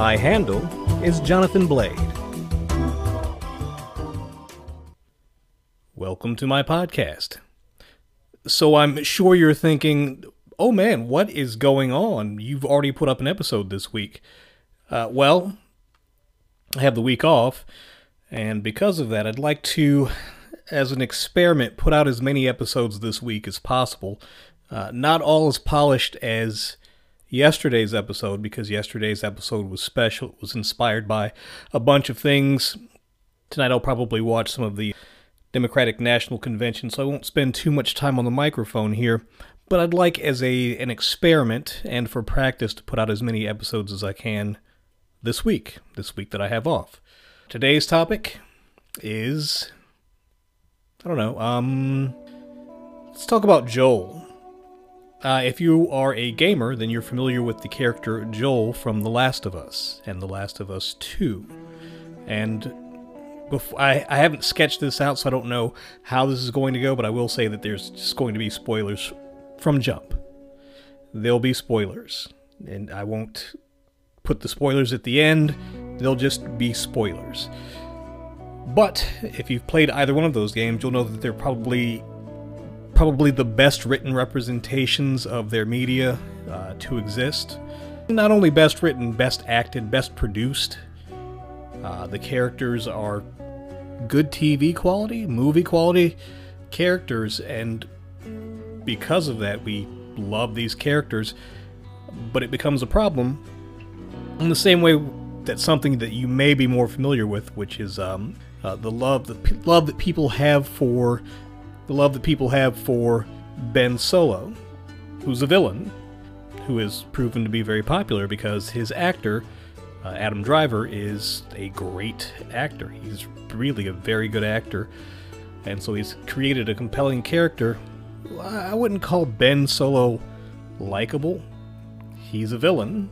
My handle is Jonathan Blade. Welcome to my podcast. So I'm sure you're thinking, oh man, what is going on? You've already put up an episode this week. Uh, well, I have the week off, and because of that, I'd like to, as an experiment, put out as many episodes this week as possible. Uh, not all as polished as yesterday's episode, because yesterday's episode was special. It was inspired by a bunch of things. Tonight I'll probably watch some of the Democratic National Convention, so I won't spend too much time on the microphone here. But I'd like, as a an experiment and for practice, to put out as many episodes as I can this week, this week that I have off. Today's topic is I don't know. Um, let's talk about Joel. Uh, if you are a gamer, then you're familiar with the character Joel from The Last of Us and The Last of Us 2. And before, I, I haven't sketched this out, so I don't know how this is going to go, but I will say that there's just going to be spoilers from Jump. There'll be spoilers, and I won't put the spoilers at the end, they'll just be spoilers. But if you've played either one of those games, you'll know that they're probably probably the best written representations of their media uh, to exist. Not only best written, best acted, best produced. Uh, the characters are good TV quality, movie quality characters, and because of that, we love these characters. But it becomes a problem in the same way that something that you may be more familiar with, which is um, uh, the love the love that people have for the love that people have for Ben Solo, who's a villain, who is proven to be very popular because his actor, uh, Adam Driver, is a great actor. He's really a very good actor, and so he's created a compelling character. I wouldn't call Ben Solo likable. He's a villain,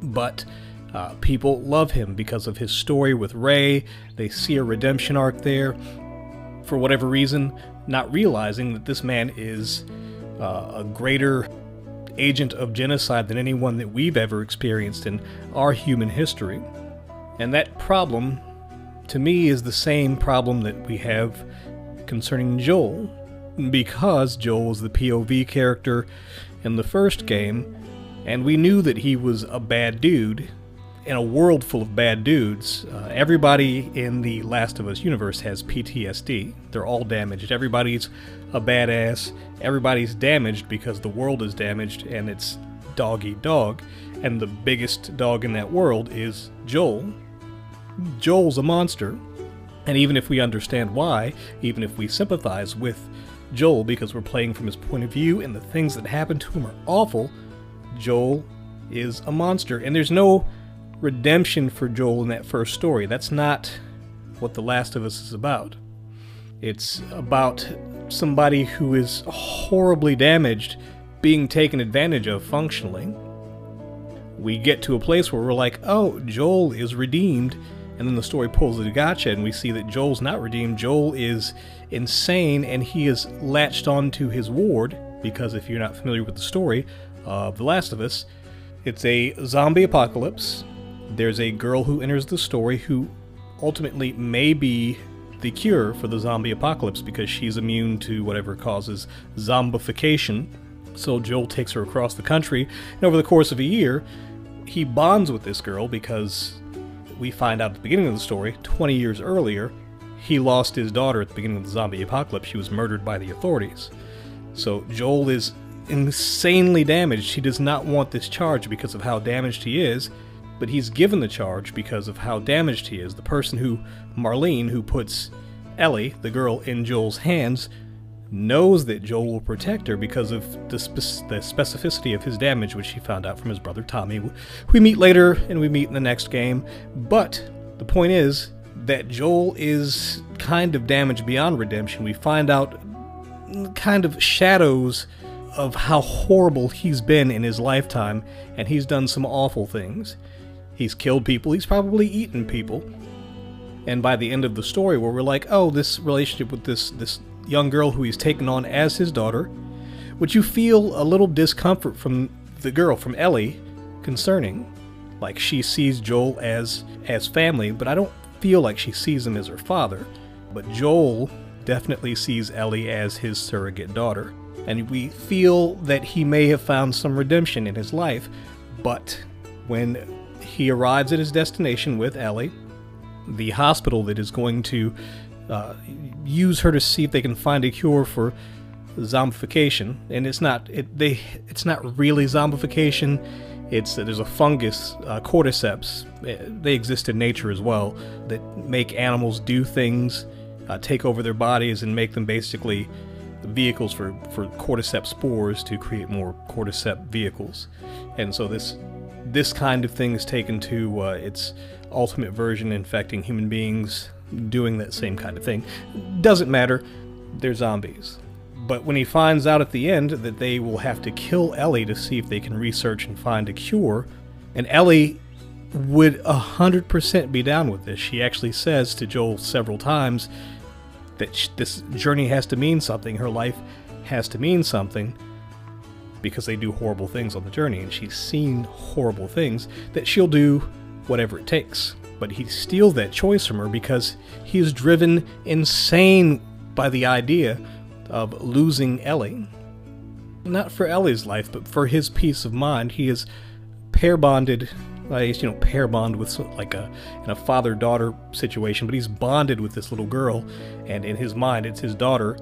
but uh, people love him because of his story with Rey. They see a redemption arc there. For whatever reason, not realizing that this man is uh, a greater agent of genocide than anyone that we've ever experienced in our human history. And that problem, to me, is the same problem that we have concerning Joel, because Joel was the POV character in the first game, and we knew that he was a bad dude in a world full of bad dudes, uh, everybody in the Last of Us universe has PTSD. They're all damaged. Everybody's a badass. Everybody's damaged because the world is damaged and it's dog eat dog. And the biggest dog in that world is Joel. Joel's a monster. And even if we understand why, even if we sympathize with Joel because we're playing from his point of view and the things that happen to him are awful, Joel is a monster. And there's no redemption for Joel in that first story. That's not what The Last of Us is about. It's about somebody who is horribly damaged being taken advantage of functionally. We get to a place where we're like, oh, Joel is redeemed, and then the story pulls a gotcha, and we see that Joel's not redeemed. Joel is insane, and he is latched onto his ward, because if you're not familiar with the story of The Last of Us, it's a zombie apocalypse there's a girl who enters the story who ultimately may be the cure for the zombie apocalypse because she's immune to whatever causes zombification. So Joel takes her across the country, and over the course of a year, he bonds with this girl because we find out at the beginning of the story, 20 years earlier, he lost his daughter at the beginning of the zombie apocalypse. She was murdered by the authorities. So Joel is insanely damaged. He does not want this charge because of how damaged he is but he's given the charge because of how damaged he is. The person who, Marlene, who puts Ellie, the girl, in Joel's hands, knows that Joel will protect her because of the, spe- the specificity of his damage, which he found out from his brother Tommy. We meet later and we meet in the next game, but the point is that Joel is kind of damaged beyond redemption. We find out kind of shadows of how horrible he's been in his lifetime, and he's done some awful things. He's killed people, he's probably eaten people. And by the end of the story where we're like, oh, this relationship with this this young girl who he's taken on as his daughter, which you feel a little discomfort from the girl, from Ellie, concerning. Like she sees Joel as as family, but I don't feel like she sees him as her father. But Joel definitely sees Ellie as his surrogate daughter. And we feel that he may have found some redemption in his life, but when he arrives at his destination with Ellie, the hospital that is going to uh, use her to see if they can find a cure for zombification, and it's not it, they it's not really zombification. It's there's a fungus, uh, cordyceps. eh, They exist in nature as well that make animals do things, uh, take over their bodies, and make them basically vehicles for for cordyceps spores to create more cordyceps vehicles. And so this this kind of thing is taken to uh, its ultimate version, infecting human beings, doing that same kind of thing. Doesn't matter. They're zombies. But when he finds out at the end that they will have to kill Ellie to see if they can research and find a cure, and Ellie would 100% be down with this. She actually says to Joel several times that this journey has to mean something, her life has to mean something because they do horrible things on the journey, and she's seen horrible things, that she'll do whatever it takes. But he steals that choice from her because he is driven insane by the idea of losing Ellie. Not for Ellie's life, but for his peace of mind. He is pair bonded. uh, He's, you know, pair bond with like a in a father daughter situation, but he's bonded with this little girl, and in his mind, it's his daughter.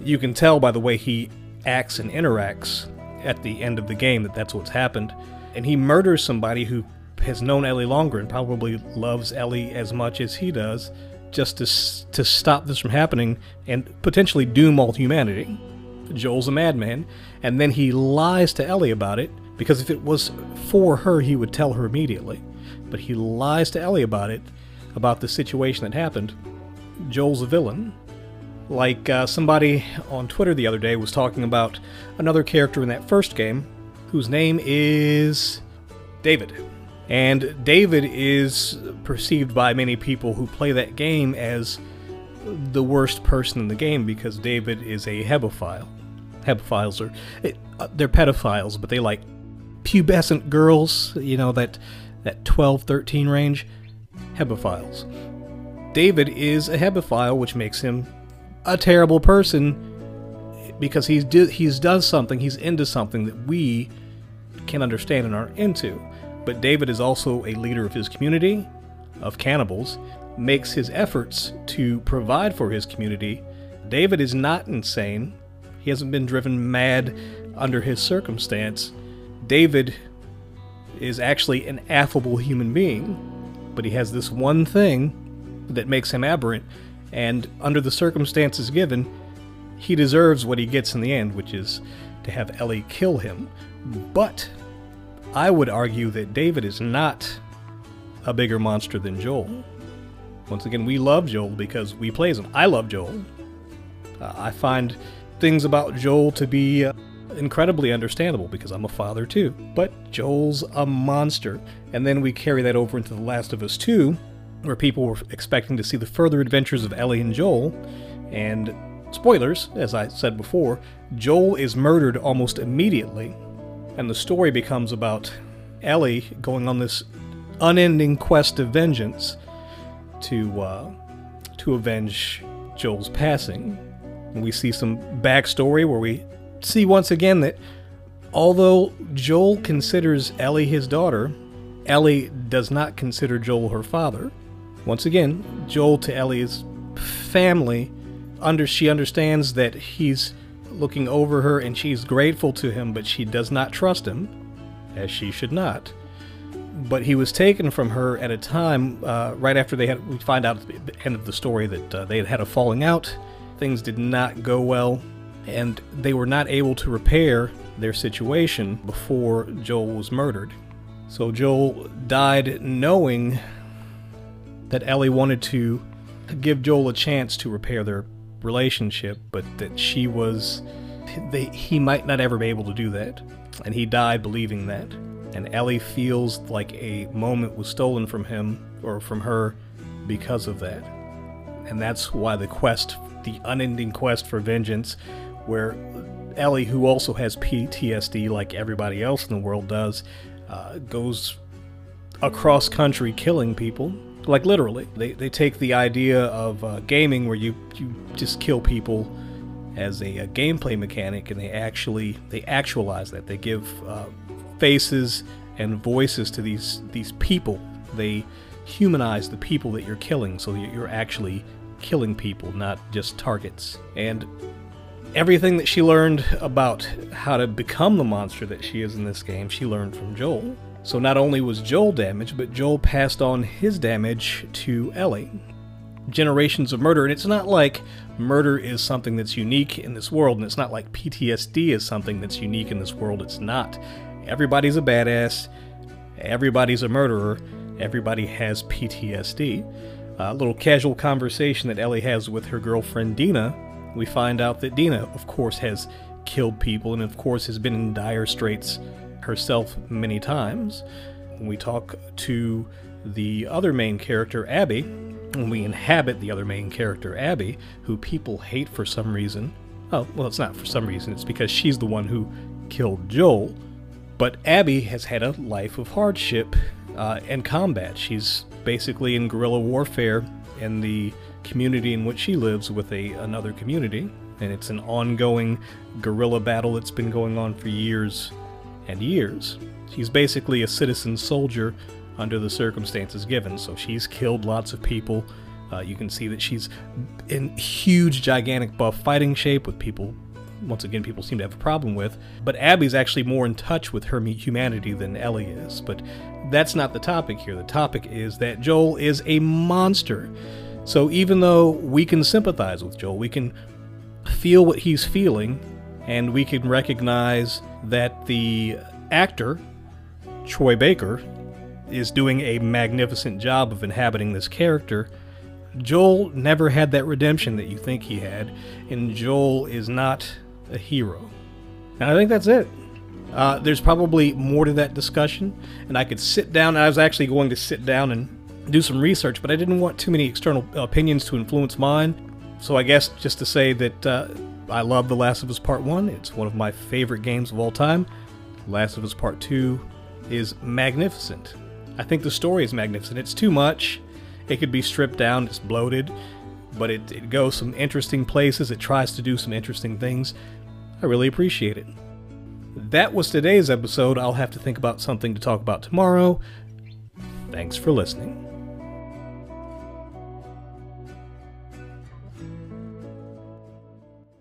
You can tell by the way he acts and interacts at the end of the game that that's what's happened. And he murders somebody who has known Ellie longer and probably loves Ellie as much as he does, just to to stop this from happening and potentially doom all humanity. Joel's a madman, and then he lies to Ellie about it because if it was for her, he would tell her immediately. But he lies to Ellie about it, about the situation that happened. Joel's a villain. Like uh, somebody on Twitter the other day was talking about another character in that first game whose name is David. And David is perceived by many people who play that game as the worst person in the game because David is a hebephile. Hebephiles are uh, they're pedophiles, but they like pubescent girls, you know that that 12, 13 range hebephiles. David is a hebephile, which makes him a terrible person because he's do, he's done something, he's into something that we can understand and are into. But David is also a leader of his community of cannibals, makes his efforts to provide for his community. David is not insane. He hasn't been driven mad under his circumstance. David is actually an affable human being, but he has this one thing that makes him aberrant, and under the circumstances given, he deserves what he gets in the end, which is to have Ellie kill him. But I would argue that David is not a bigger monster than Joel. Once again, we love Joel because we plays him. I love Joel. Uh, I find things about Joel to be uh, incredibly understandable because I'm a father too. But Joel's a monster. And then we carry that over into The Last of Us 2, where people were expecting to see the further adventures of Ellie and Joel. And spoilers, as I said before, Joel is murdered almost immediately. And the story becomes about Ellie going on this unending quest of vengeance to uh, to avenge Joel's passing. And we see some backstory where we see once again that although Joel considers Ellie his daughter, Ellie does not consider Joel her father. Once again, Joel to Ellie's family, under she understands that he's looking over her and she's grateful to him, but she does not trust him, as she should not but he was taken from her at a time uh, right after they had. We find out at the end of the story that uh, they had had a falling out. Things did not go well, and they were not able to repair their situation before Joel was murdered. So Joel died knowing that Ellie wanted to give Joel a chance to repair their relationship, but that she was. They, he might not ever be able to do that. And he died believing that and Ellie feels like a moment was stolen from him or from her because of that. And that's why the quest, the unending quest for vengeance, where Ellie, who also has PTSD like everybody else in the world does, uh, goes across country killing people. Like literally, they, they take the idea of uh, gaming where you, you just kill people as a, a, gameplay mechanic, and they actually they actualize that. They give uh, faces and voices to these these people. They humanize the people that you're killing, so that you're actually killing people, not just targets. And everything that she learned about how to become the monster that she is in this game, she learned from Joel. So not only was Joel damaged, but Joel passed on his damage to Ellie. Generations of murder, and it's not like murder is something that's unique in this world, and it's not like PTSD is something that's unique in this world. It's not. Everybody's a badass, everybody's a murderer, everybody has PTSD. A little casual conversation that Ellie has with her girlfriend Dina, we find out that Dina, of course, has killed people and, of course, has been in dire straits herself many times. We talk to the other main character, Abby, when we inhabit the other main character, Abby, who people hate for some reason. Oh, well, it's not for some reason, it's because she's the one who killed Joel. But Abby has had a life of hardship uh, and combat. She's basically in guerrilla warfare in the community in which she lives with a another community, and it's an ongoing guerrilla battle that's been going on for years and years. She's basically a citizen soldier under the circumstances given, so she's killed lots of people. Uh, you can see that she's in huge, gigantic buff fighting shape with people. Once again, people seem to have a problem with. But Abby's actually more in touch with her humanity than Ellie is. But that's not the topic here. The topic is that Joel is a monster. So even though we can sympathize with Joel, we can feel what he's feeling, and we can recognize that the actor, Troy Baker, is doing a magnificent job of inhabiting this character. Joel never had that redemption that you think he had, and Joel is not a hero. And I think that's it. Uh, there's probably more to that discussion, and I could sit down. I was actually going to sit down and do some research, but I didn't want too many external opinions to influence mine. So I guess just to say that uh, I love The Last of Us Part 1. It's one of my favorite games of all time. Last of Us Part 2 is magnificent. I think the story is magnificent. It's too much. It could be stripped down, it's bloated, but it, it goes some interesting places. It tries to do some interesting things. I really appreciate it. That was today's episode. I'll have to think about something to talk about tomorrow. Thanks for listening.